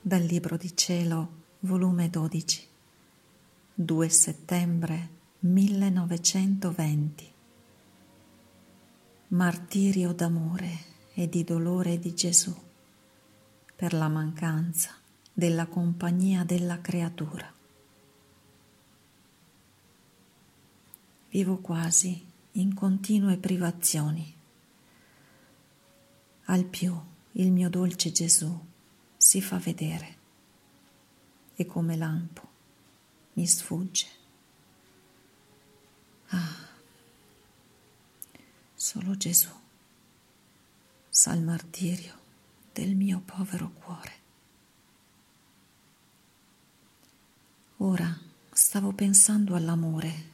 Dal Libro di Cielo, volume 12, 2 settembre 1920. Martirio d'amore e di dolore di Gesù per la mancanza della compagnia della creatura. Vivo quasi in continue privazioni. Al più il mio dolce Gesù si fa vedere e come lampo mi sfugge. Ah, solo Gesù sa il martirio del mio povero cuore. Ora stavo pensando all'amore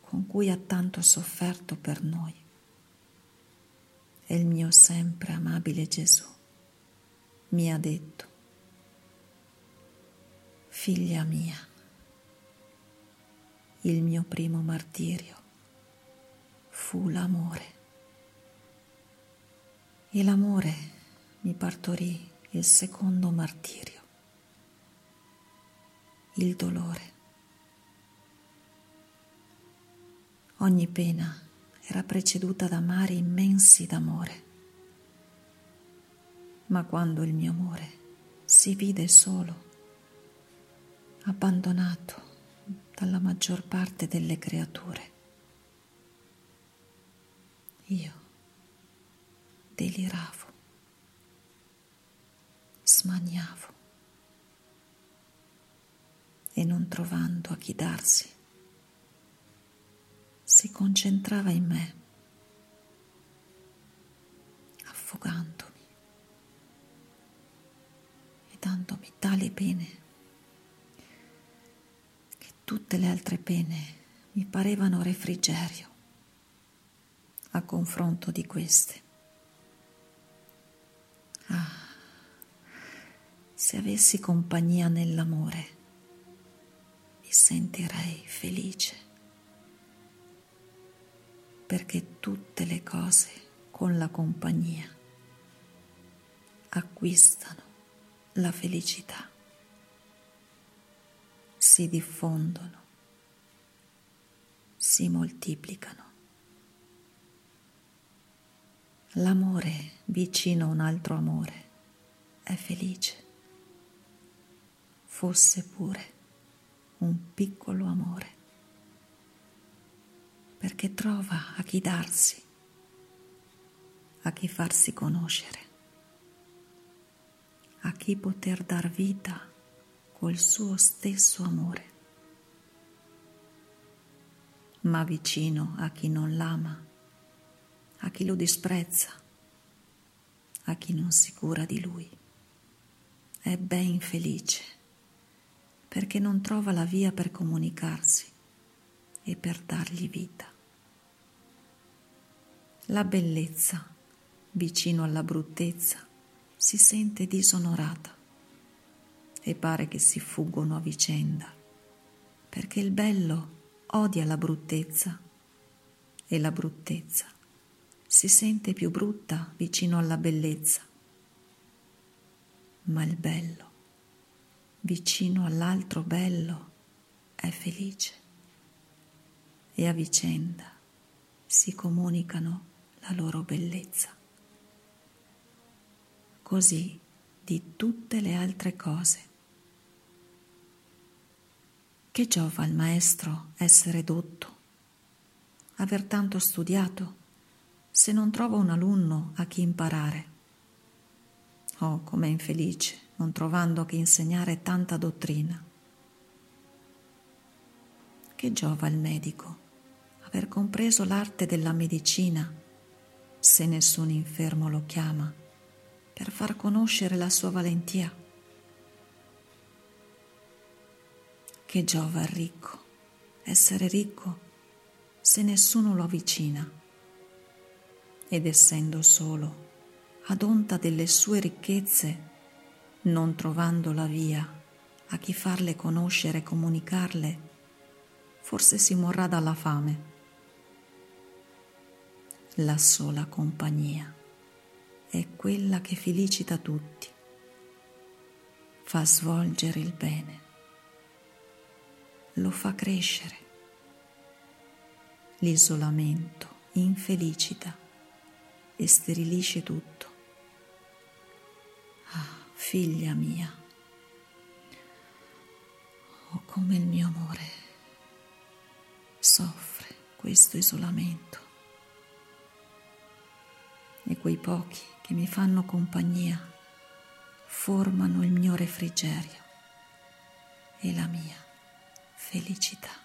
con cui ha tanto sofferto per noi. E il mio sempre amabile Gesù mi ha detto, figlia mia, il mio primo martirio fu l'amore. E l'amore mi partorì il secondo martirio, il dolore. Ogni pena era preceduta da mari immensi d'amore ma quando il mio amore si vide solo, abbandonato dalla maggior parte delle creature, io deliravo, smaniavo e non trovando a chi darsi, si concentrava in me, affogandomi dandomi tali pene che tutte le altre pene mi parevano refrigerio a confronto di queste. Ah, se avessi compagnia nell'amore, mi sentirei felice, perché tutte le cose con la compagnia acquistano la felicità. Si diffondono, si moltiplicano. L'amore vicino a un altro amore è felice, fosse pure un piccolo amore, perché trova a chi darsi, a chi farsi conoscere a chi poter dar vita col suo stesso amore, ma vicino a chi non l'ama, a chi lo disprezza, a chi non si cura di lui. È ben felice perché non trova la via per comunicarsi e per dargli vita. La bellezza vicino alla bruttezza si sente disonorata e pare che si fuggono a vicenda, perché il bello odia la bruttezza e la bruttezza si sente più brutta vicino alla bellezza, ma il bello vicino all'altro bello è felice e a vicenda si comunicano la loro bellezza così di tutte le altre cose. Che giova al maestro essere dotto, aver tanto studiato, se non trova un alunno a chi imparare? Oh, com'è infelice non trovando a chi insegnare tanta dottrina. Che giova al medico aver compreso l'arte della medicina se nessun infermo lo chiama per far conoscere la sua valentia. Che giova al ricco essere ricco se nessuno lo avvicina ed essendo solo ad onta delle sue ricchezze, non trovando la via a chi farle conoscere e comunicarle, forse si morrà dalla fame. La sola compagnia è quella che felicita tutti. fa svolgere il bene, lo fa crescere. L'isolamento infelicita e sterilisce tutto. Ah, figlia mia, oh come il mio amore soffre questo isolamento e quei pochi che mi fanno compagnia formano il mio refrigerio e la mia felicità.